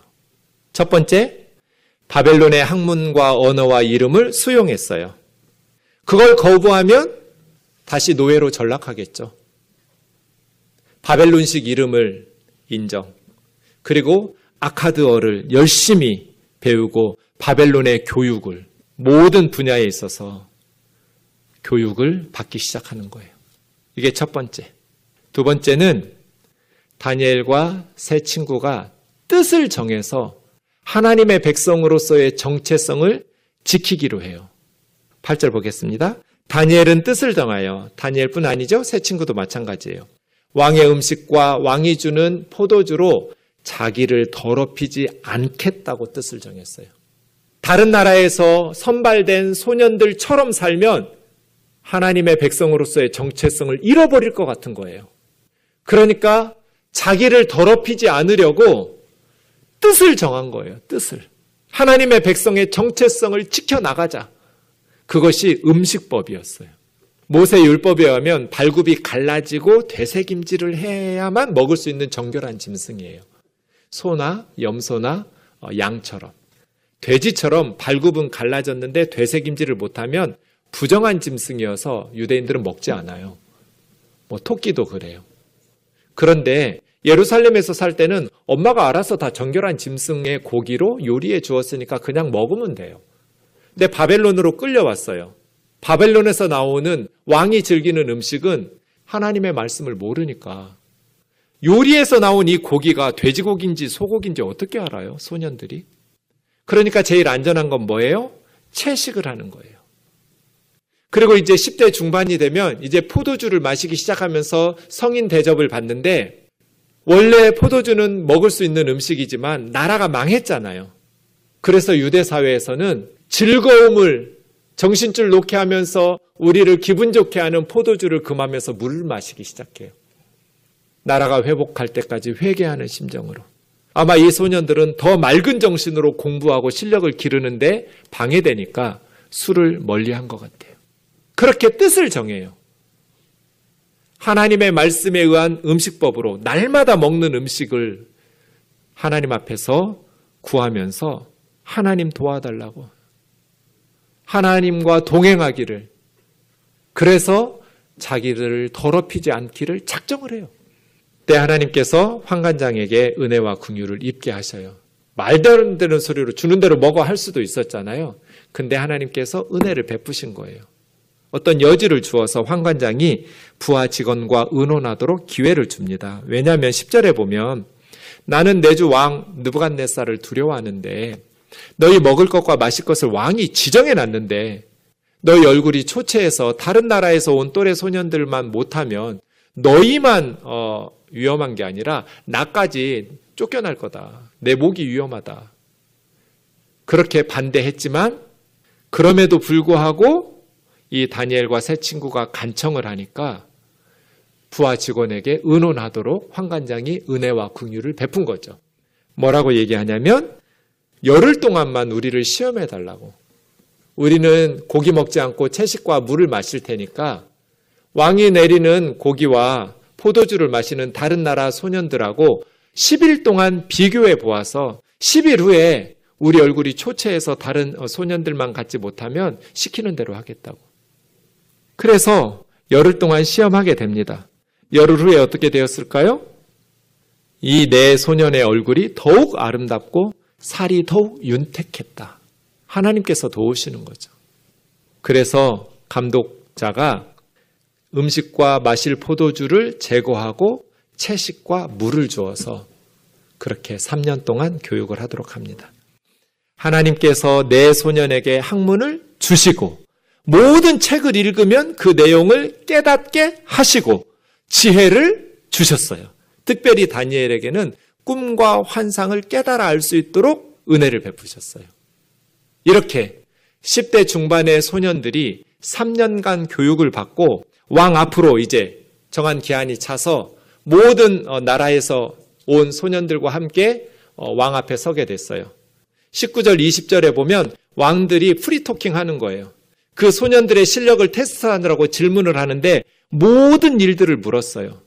[SPEAKER 3] 첫 번째, 바벨론의 학문과 언어와 이름을 수용했어요. 그걸 거부하면 다시 노예로 전락하겠죠. 바벨론식 이름을 인정. 그리고 아카드어를 열심히 배우고 바벨론의 교육을 모든 분야에 있어서 교육을 받기 시작하는 거예요. 이게 첫 번째. 두 번째는 다니엘과 세 친구가 뜻을 정해서 하나님의 백성으로서의 정체성을 지키기로 해요. 8절 보겠습니다. 다니엘은 뜻을 정하여 다니엘뿐 아니죠. 새 친구도 마찬가지예요. 왕의 음식과 왕이 주는 포도주로 자기를 더럽히지 않겠다고 뜻을 정했어요. 다른 나라에서 선발된 소년들처럼 살면 하나님의 백성으로서의 정체성을 잃어버릴 것 같은 거예요. 그러니까 자기를 더럽히지 않으려고 뜻을 정한 거예요. 뜻을. 하나님의 백성의 정체성을 지켜나가자. 그것이 음식법이었어요. 모세 율법에 의하면 발굽이 갈라지고 되새김질을 해야만 먹을 수 있는 정결한 짐승이에요. 소나 염소나 어, 양처럼. 돼지처럼 발굽은 갈라졌는데 되새김질을 못하면 부정한 짐승이어서 유대인들은 먹지 않아요. 뭐 토끼도 그래요. 그런데 예루살렘에서 살 때는 엄마가 알아서 다 정결한 짐승의 고기로 요리해 주었으니까 그냥 먹으면 돼요. 근데 바벨론으로 끌려왔어요. 바벨론에서 나오는 왕이 즐기는 음식은 하나님의 말씀을 모르니까 요리에서 나온 이 고기가 돼지고기인지 소고기인지 어떻게 알아요? 소년들이. 그러니까 제일 안전한 건 뭐예요? 채식을 하는 거예요. 그리고 이제 10대 중반이 되면 이제 포도주를 마시기 시작하면서 성인 대접을 받는데 원래 포도주는 먹을 수 있는 음식이지만 나라가 망했잖아요. 그래서 유대 사회에서는 즐거움을 정신줄 놓게 하면서 우리를 기분 좋게 하는 포도주를 금하면서 물을 마시기 시작해요. 나라가 회복할 때까지 회개하는 심정으로. 아마 이 소년들은 더 맑은 정신으로 공부하고 실력을 기르는데 방해되니까 술을 멀리 한 것 같아요. 그렇게 뜻을 정해요. 하나님의 말씀에 의한 음식법으로 날마다 먹는 음식을 하나님 앞에서 구하면서 하나님 도와달라고 하나님과 동행하기를 그래서 자기를 더럽히지 않기를 작정을 해요. 때 하나님께서 황관장에게 은혜와 궁유를 입게 하셔요. 말도 안 되는 소리로 주는 대로 먹어 할 수도 있었잖아요. 근데 하나님께서 은혜를 베푸신 거예요. 어떤 여지를 주어서 황관장이 부하 직원과 의논하도록 기회를 줍니다. 왜냐하면 10절에 보면 나는 내 주 왕 느부갓네살을 두려워하는데 너희 먹을 것과 마실 것을 왕이 지정해 놨는데 너희 얼굴이 초췌해서 다른 나라에서 온 또래 소년들만 못하면 너희만 어, 위험한 게 아니라 나까지 쫓겨날 거다. 내 목이 위험하다. 그렇게 반대했지만 그럼에도 불구하고 이 다니엘과 세 친구가 간청을 하니까 부하 직원에게 의논하도록 황관장이 은혜와 긍휼을 베푼 거죠. 뭐라고 얘기하냐면 열흘 동안만 우리를 시험해 달라고. 우리는 고기 먹지 않고 채식과 물을 마실 테니까 왕이 내리는 고기와 포도주를 마시는 다른 나라 소년들하고 10일 동안 비교해 보아서 10일 후에 우리 얼굴이 초췌해서 다른 소년들만 갖지 못하면 시키는 대로 하겠다고. 그래서 열흘 동안 시험하게 됩니다. 열흘 후에 어떻게 되었을까요? 이네 소년의 얼굴이 더욱 아름답고 살이 더욱 윤택했다. 하나님께서 도우시는 거죠. 그래서 감독자가 음식과 마실 포도주를 제거하고 채식과 물을 주어서 그렇게 3년 동안 교육을 하도록 합니다. 하나님께서 내 소년에게 학문을 주시고 모든 책을 읽으면 그 내용을 깨닫게 하시고 지혜를 주셨어요. 특별히 다니엘에게는 꿈과 환상을 깨달아 알 수 있도록 은혜를 베푸셨어요. 이렇게 10대 중반의 소년들이 3년간 교육을 받고 왕 앞으로 이제 정한 기한이 차서 모든 어, 나라에서 온 소년들과 함께 어, 왕 앞에 서게 됐어요. 19절, 20절에 보면 왕들이 free talking 하는 거예요. 그 소년들의 실력을 테스트하느라고 질문을 하는데 모든 일들을 물었어요.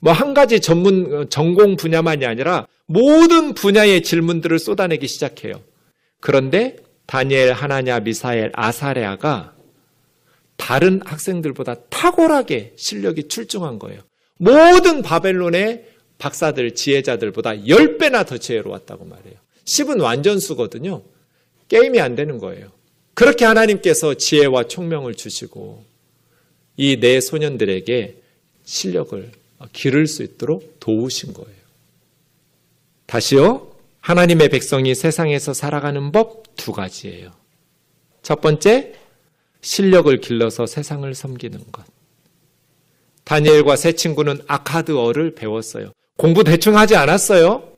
[SPEAKER 3] 뭐 한 가지 전문 전공 분야만이 아니라 모든 분야의 질문들을 쏟아내기 시작해요. 그런데 다니엘, 하나냐, 미사엘, 아사랴가 다른 학생들보다 탁월하게 실력이 출중한 거예요. 모든 바벨론의 박사들, 지혜자들보다 10배나 더 지혜로웠다고 말해요. 10은 완전수거든요. 게임이 안 되는 거예요. 그렇게 하나님께서 지혜와 총명을 주시고 이 네 소년들에게 실력을 기를 수 있도록 도우신 거예요. 다시요. 하나님의 백성이 세상에서 살아가는 법 두 가지예요. 첫 번째, 실력을 길러서 세상을 섬기는 것. 다니엘과 세 친구는 아카드어를 배웠어요. 공부 대충 하지 않았어요.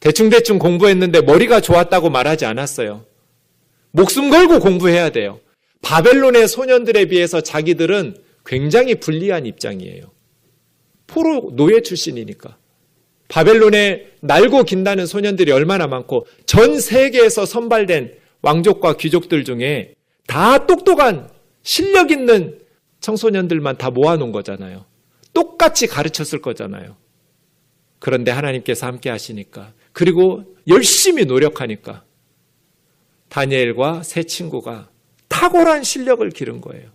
[SPEAKER 3] 대충대충 공부했는데 머리가 좋았다고 말하지 않았어요. 목숨 걸고 공부해야 돼요. 바벨론의 소년들에 비해서 자기들은 굉장히 불리한 입장이에요. 포로 노예 출신이니까. 바벨론에 날고 긴다는 소년들이 얼마나 많고 전 세계에서 선발된 왕족과 귀족들 중에 다 똑똑한 실력 있는 청소년들만 다 모아놓은 거잖아요. 똑같이 가르쳤을 거잖아요. 그런데 하나님께서 함께 하시니까 그리고 열심히 노력하니까 다니엘과 세 친구가 탁월한 실력을 기른 거예요.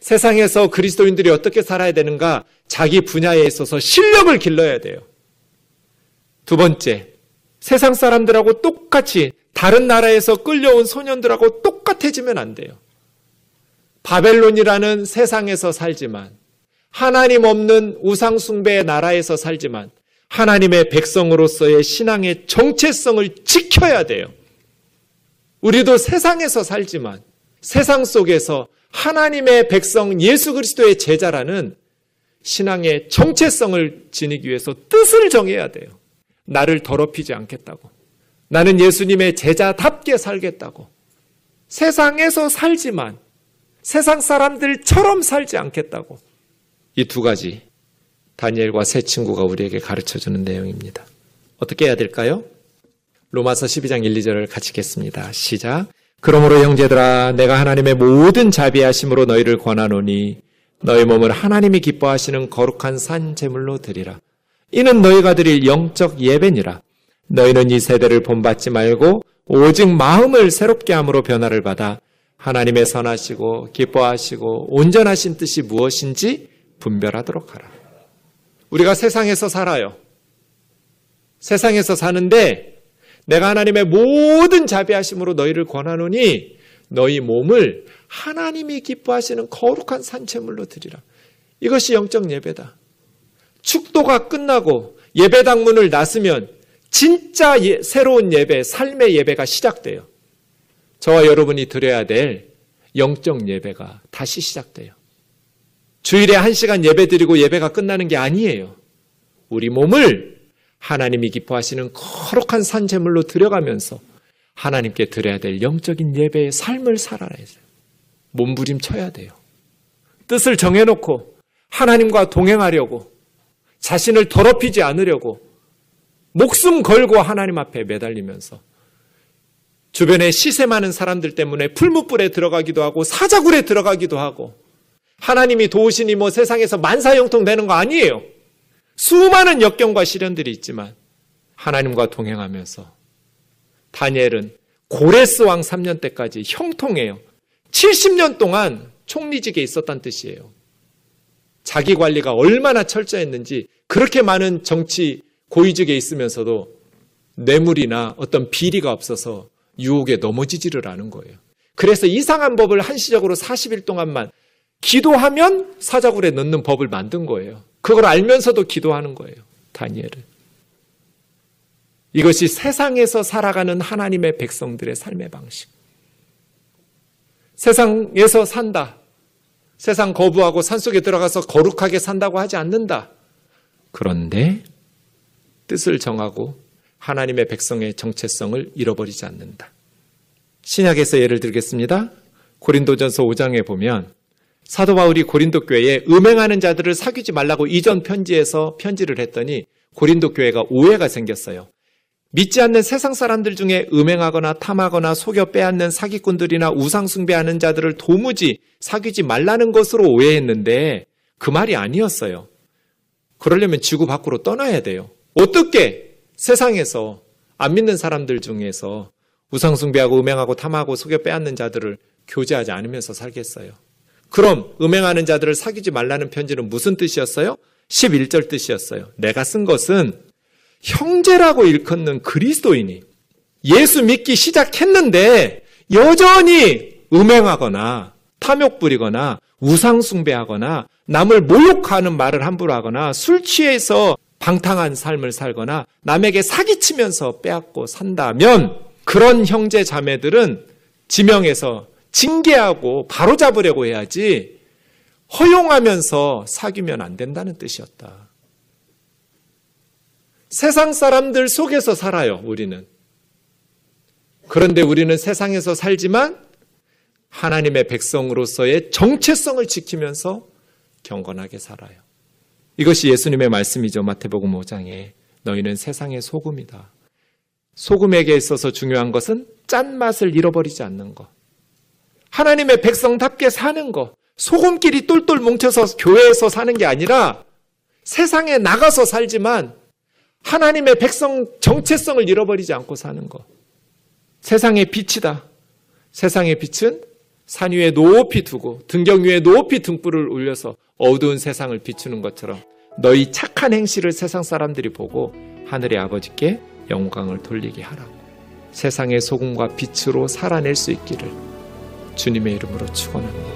[SPEAKER 3] 세상에서 그리스도인들이 어떻게 살아야 되는가 자기 분야에 있어서 실력을 길러야 돼요. 두 번째, 세상 사람들하고 똑같이 다른 나라에서 끌려온 소년들하고 똑같아지면 안 돼요. 바벨론이라는 세상에서 살지만 하나님 없는 우상숭배의 나라에서 살지만 하나님의 백성으로서의 신앙의 정체성을 지켜야 돼요. 우리도 세상에서 살지만 세상 속에서 하나님의 백성 예수 그리스도의 제자라는 신앙의 정체성을 지니기 위해서 뜻을 정해야 돼요. 나를 더럽히지 않겠다고. 나는 예수님의 제자답게 살겠다고. 세상에서 살지만 세상 사람들처럼 살지 않겠다고. 이 두 가지 다니엘과 세 친구가 우리에게 가르쳐 주는 내용입니다. 어떻게 해야 될까요? 로마서 12장 1, 2절을 같이 읽겠습니다. 시작. 그러므로 형제들아 내가 하나님의 모든 자비하심으로 너희를 권하노니 너희 몸을 하나님이 기뻐하시는 거룩한 산 제물로 드리라. 이는 너희가 드릴 영적 예배니라. 너희는 이 세대를 본받지 말고 오직 마음을 새롭게 함으로 변화를 받아 하나님의 선하시고 기뻐하시고 온전하신 뜻이 무엇인지 분별하도록 하라. 우리가 세상에서 살아요. 세상에서 사는데 내가 하나님의 모든 자비하심으로 너희를 권하노니 너희 몸을 하나님이 기뻐하시는 거룩한 산채물로 드리라. 이것이 영적 예배다. 축도가 끝나고 예배당 문을 나서면 진짜 예, 새로운 예배, 삶의 예배가 시작돼요. 저와 여러분이 드려야 될 영적 예배가 다시 시작돼요. 주일에 한 시간 예배 드리고 예배가 끝나는 게 아니에요. 우리 몸을 하나님이 기뻐하시는 거룩한 산재물로 들여가면서 하나님께 드려야 될 영적인 예배의 삶을 살아내세요. 몸부림쳐야 돼요. 뜻을 정해놓고 하나님과 동행하려고 자신을 더럽히지 않으려고 목숨 걸고 하나님 앞에 매달리면서 주변에 시세 많은 사람들 때문에 풀무불에 들어가기도 하고 사자굴에 들어가기도 하고 하나님이 도우시니 뭐 세상에서 만사형통 되는 거 아니에요. 수많은 역경과 시련들이 있지만 하나님과 동행하면서 다니엘은 고레스 왕 3년 때까지 형통해요. 70년 동안 총리직에 있었단 뜻이에요. 자기 관리가 얼마나 철저했는지 그렇게 많은 정치 고위직에 있으면서도 뇌물이나 어떤 비리가 없어서 유혹에 넘어지지를 않은 거예요. 그래서 이상한 법을 한시적으로 40일 동안만 기도하면 사자굴에 넣는 법을 만든 거예요. 그걸 알면서도 기도하는 거예요. 다니엘은. 이것이 세상에서 살아가는 하나님의 백성들의 삶의 방식. 세상에서 산다. 세상 거부하고 산속에 들어가서 거룩하게 산다고 하지 않는다. 그런데 뜻을 정하고 하나님의 백성의 정체성을 잃어버리지 않는다. 신약에서 예를 들겠습니다. 고린도전서 5장에 보면 사도 바울이 고린도 교회에 음행하는 자들을 사귀지 말라고 이전 편지에서 편지를 했더니 고린도 교회가 오해가 생겼어요. 믿지 않는 세상 사람들 중에 음행하거나 탐하거나 속여 빼앗는 사기꾼들이나 우상숭배하는 자들을 도무지 사귀지 말라는 것으로 오해했는데 그 말이 아니었어요. 그러려면 지구 밖으로 떠나야 돼요. 어떻게 세상에서 안 믿는 사람들 중에서 우상숭배하고 음행하고 탐하고 속여 빼앗는 자들을 교제하지 않으면서 살겠어요. 그럼 음행하는 자들을 사귀지 말라는 편지는 무슨 뜻이었어요? 11절 뜻이었어요. 내가 쓴 것은 형제라고 일컫는 그리스도인이 예수 믿기 시작했는데 여전히 음행하거나 탐욕 부리거나 우상숭배하거나 남을 모욕하는 말을 함부로 하거나 술 취해서 방탕한 삶을 살거나 남에게 사기치면서 빼앗고 산다면 그런 형제 자매들은 지명해서 징계하고 바로잡으려고 해야지 허용하면서 사귀면 안 된다는 뜻이었다. 세상 사람들 속에서 살아요, 우리는. 그런데 우리는 세상에서 살지만 하나님의 백성으로서의 정체성을 지키면서 경건하게 살아요. 이것이 예수님의 말씀이죠. 마태복음 5장에 너희는 세상의 소금이다. 소금에게 있어서 중요한 것은 짠맛을 잃어버리지 않는 것. 하나님의 백성답게 사는 것. 소금끼리 똘똘 뭉쳐서 교회에서 사는 게 아니라 세상에 나가서 살지만 하나님의 백성 정체성을 잃어버리지 않고 사는 것. 세상의 빛이다. 세상의 빛은 산 위에 높이 두고 등경 위에 높이 등불을 올려서 어두운 세상을 비추는 것처럼 너희 착한 행실을 세상 사람들이 보고 하늘의 아버지께 영광을 돌리게 하라고. 세상의 소금과 빛으로 살아낼 수 있기를 주님의 이름으로 축원합니다.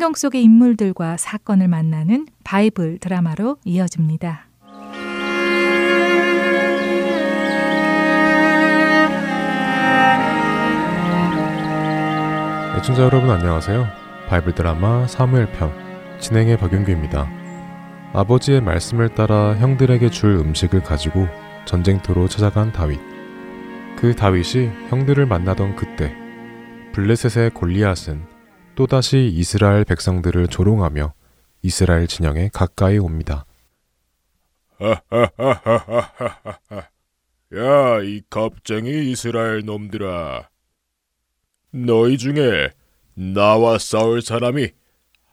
[SPEAKER 1] 성경 속의 인물들과 사건을 만나는 바이블 드라마로 이어집니다.
[SPEAKER 4] 애청자 여러분 안녕하세요. 바이블 드라마 사무엘 편 진행의 박윤규입니다. 아버지의 말씀을 따라 형들에게 줄 음식을 가지고 전쟁터로 찾아간 다윗. 그 다윗이 형들을 만나던 그때 블레셋의 골리앗은 또다시 이스라엘 백성들을 조롱하며 이스라엘 진영에 가까이 옵니다.
[SPEAKER 5] 야, 이 겁쟁이 이스라엘 놈들아. 너희 중에 나와 싸울 사람이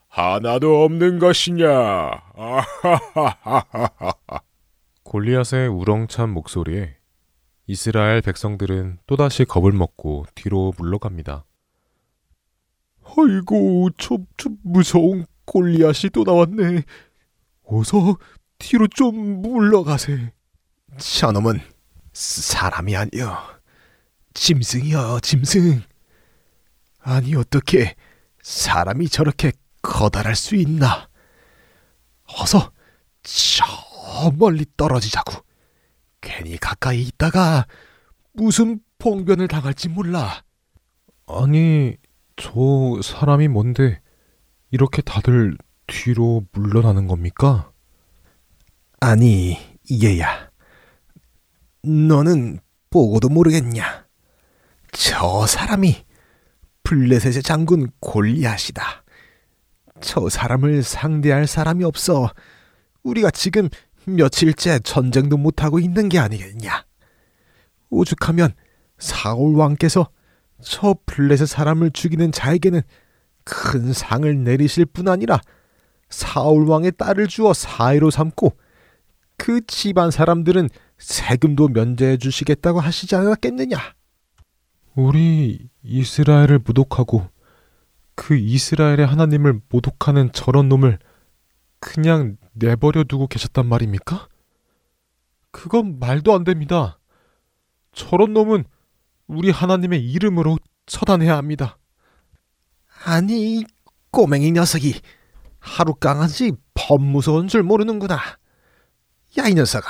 [SPEAKER 5] 하나도 없는 것이냐?
[SPEAKER 4] 골리앗의 우렁찬 목소리에 이스라엘 백성들은 또다시 겁을 먹고 뒤로 물러갑니다.
[SPEAKER 5] 아이고, 저, 저 무서운 골리앗이 또 나왔네. 어서 뒤로 좀 물러가세.
[SPEAKER 6] 저놈은 사람이 아니여. 짐승이여, 짐승. 아니, 어떻게 사람이 저렇게 커다랄 수 있나? 어서 저 멀리 떨어지자고. 괜히 가까이 있다가 무슨 봉변을 당할지 몰라.
[SPEAKER 4] 아니, 저 사람이 뭔데 이렇게 다들 뒤로 물러나는 겁니까?
[SPEAKER 6] 아니, 얘야. 너는 보고도 모르겠냐? 저 사람이 블레셋의 장군 골리앗이다. 저 사람을 상대할 사람이 없어 우리가 지금 며칠째 전쟁도 못하고 있는 게 아니겠냐? 오죽하면 사울 왕께서 저 블레셋 사람을 죽이는 자에게는 큰 상을 내리실 뿐 아니라 사울 왕의 딸을 주어 사이로 삼고 그 집안 사람들은 세금도 면제해 주시겠다고 하시지 않았겠느냐?
[SPEAKER 4] 우리 이스라엘을 모독하고 그 이스라엘의 하나님을 모독하는 저런 놈을 그냥 내버려 두고 계셨단 말입니까? 그건 말도 안 됩니다. 저런 놈은 우리 하나님의 이름으로 처단해야 합니다.
[SPEAKER 6] 아니, 꼬맹이 녀석이 하루 강아지 범 무서운 줄 모르는구나. 야, 이 녀석아.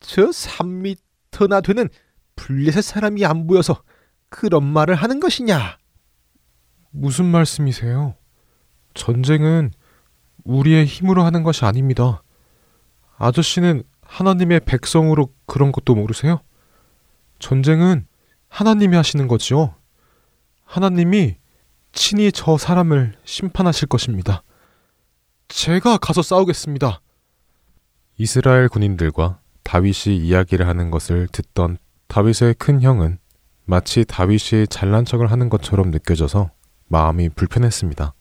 [SPEAKER 6] 저 3미터나 되는 블레셋 사람이 안 보여서 그런 말을 하는 것이냐?
[SPEAKER 4] 무슨 말씀이세요? 전쟁은 우리의 힘으로 하는 것이 아닙니다. 아저씨는 하나님의 백성으로 그런 것도 모르세요? 전쟁은 하나님이 하시는 거지요. 하나님이 친히 저 사람을 심판하실 것입니다. 제가 가서 싸우겠습니다. 이스라엘 군인들과 다윗이 이야기를 하는 것을 듣던 다윗의 큰 형은 마치 다윗이 잘난 척을 하는 것처럼 느껴져서 마음이 불편했습니다.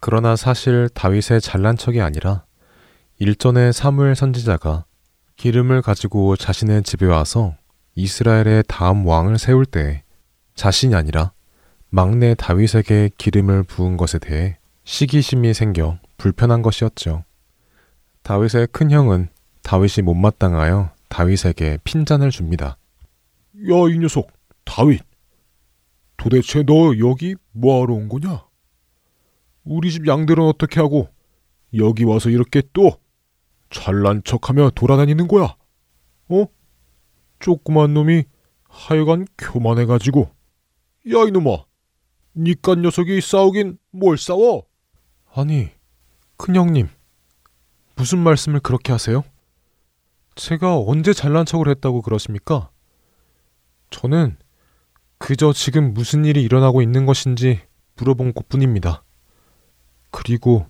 [SPEAKER 4] 그러나 사실 다윗의 잘난 척이 아니라 일전에 사무엘 선지자가 기름을 가지고 자신의 집에 와서 이스라엘의 다음 왕을 세울 때 자신이 아니라 막내 다윗에게 기름을 부은 것에 대해 시기심이 생겨 불편한 것이었죠. 다윗의 큰 형은 다윗이 못마땅하여 다윗에게 핀잔을 줍니다.
[SPEAKER 5] 야, 이 녀석, 다윗. 도대체 너 여기 뭐하러 온 거냐? 우리 집 양들은 어떻게 하고 여기 와서 이렇게 또 잘난 척하며 돌아다니는 거야? 어? 조그만 놈이 하여간 교만해가지고 야 이놈아 니깟 녀석이 싸우긴 뭘 싸워?
[SPEAKER 4] 아니 큰형님 무슨 말씀을 그렇게 하세요? 제가 언제 잘난 척을 했다고 그러십니까? 저는 그저 지금 무슨 일이 일어나고 있는 것인지 물어본 것 뿐입니다. 그리고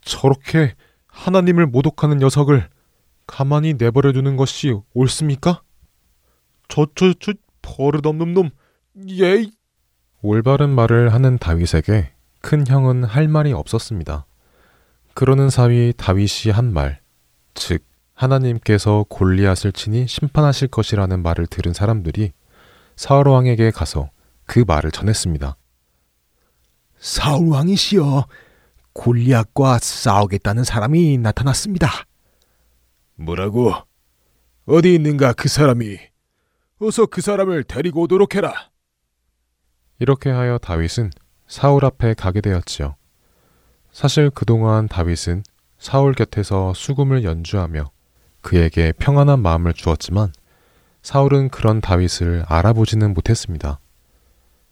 [SPEAKER 4] 저렇게 하나님을 모독하는 녀석을 가만히 내버려 두는 것이 옳습니까?
[SPEAKER 5] 저, 저, 저, 버릇없는 놈, 예이!
[SPEAKER 4] 올바른 말을 하는 다윗에게 큰 형은 할 말이 없었습니다. 그러는 사위 다윗이 한 말, 즉, 하나님께서 골리앗을 친히 심판하실 것이라는 말을 들은 사람들이 사울 왕에게 가서 그 말을 전했습니다.
[SPEAKER 6] 사울 왕이시여, 골리앗과 싸우겠다는 사람이 나타났습니다.
[SPEAKER 5] 뭐라고? 어디 있는가 그 사람이? 어서 그 사람을 데리고 오도록 해라.
[SPEAKER 4] 이렇게 하여 다윗은 사울 앞에 가게 되었지요. 사실 그동안 다윗은 사울 곁에서 수금을 연주하며 그에게 평안한 마음을 주었지만 사울은 그런 다윗을 알아보지는 못했습니다.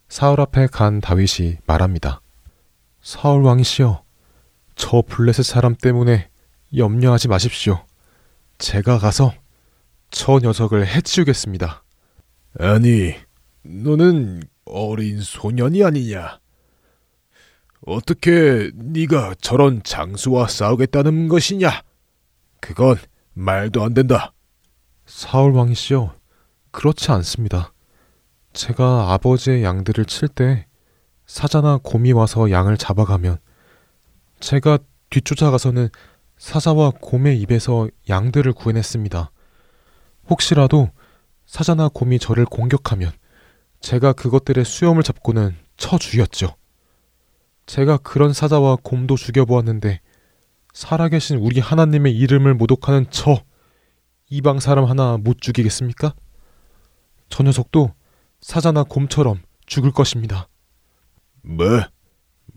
[SPEAKER 4] 사울 앞에 간 다윗이 말합니다. 사울 왕이시여, 저 블레셋 사람 때문에 염려하지 마십시오. 제가 가서 저 녀석을 해치우겠습니다.
[SPEAKER 5] 아니, 너는 어린 소년이 아니냐? 어떻게 네가 저런 장수와 싸우겠다는 것이냐? 그건 말도 안 된다.
[SPEAKER 4] 사울 왕이시여, 그렇지 않습니다. 제가 아버지의 양들을 칠 때 사자나 곰이 와서 양을 잡아가면 제가 뒤쫓아가서는 사자와 곰의 입에서 양들을 구해냈습니다. 혹시라도 사자나 곰이 저를 공격하면 제가 그것들의 수염을 잡고는 쳐 죽였죠. 제가 그런 사자와 곰도 죽여보았는데 살아계신 우리 하나님의 이름을 모독하는 저 이방 사람 하나 못 죽이겠습니까? 저 녀석도 사자나 곰처럼 죽을 것입니다.
[SPEAKER 5] 뭐?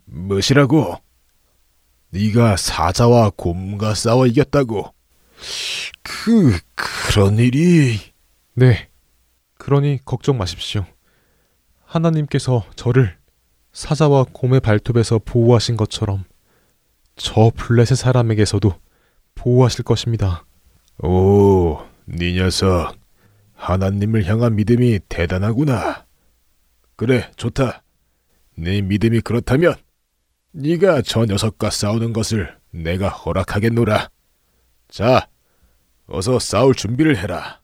[SPEAKER 5] 무엇이라고? 네가 사자와 곰과 싸워 이겼다고? 그 그런 일이
[SPEAKER 4] 네. 그러니 걱정 마십시오. 하나님께서 저를 사자와 곰의 발톱에서 보호하신 것처럼 저 블레셋 사람에게서도 보호하실 것입니다.
[SPEAKER 5] 오, 네 녀석. 하나님을 향한 믿음이 대단하구나. 그래, 좋다. 네 믿음이 그렇다면 네가 저 녀석과 싸우는 것을 내가 허락하겠노라. 자, 어서 싸울 준비를 해라.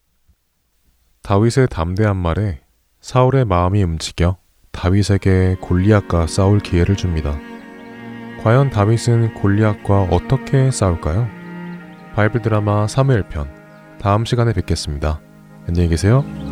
[SPEAKER 4] 다윗의 담대한 말에 사울의 마음이 움직여 다윗에게 골리앗과 싸울 기회를 줍니다. 과연 다윗은 골리앗과 어떻게 싸울까요? 바이블 드라마 3회 편 다음 시간에 뵙겠습니다. 안녕히 계세요.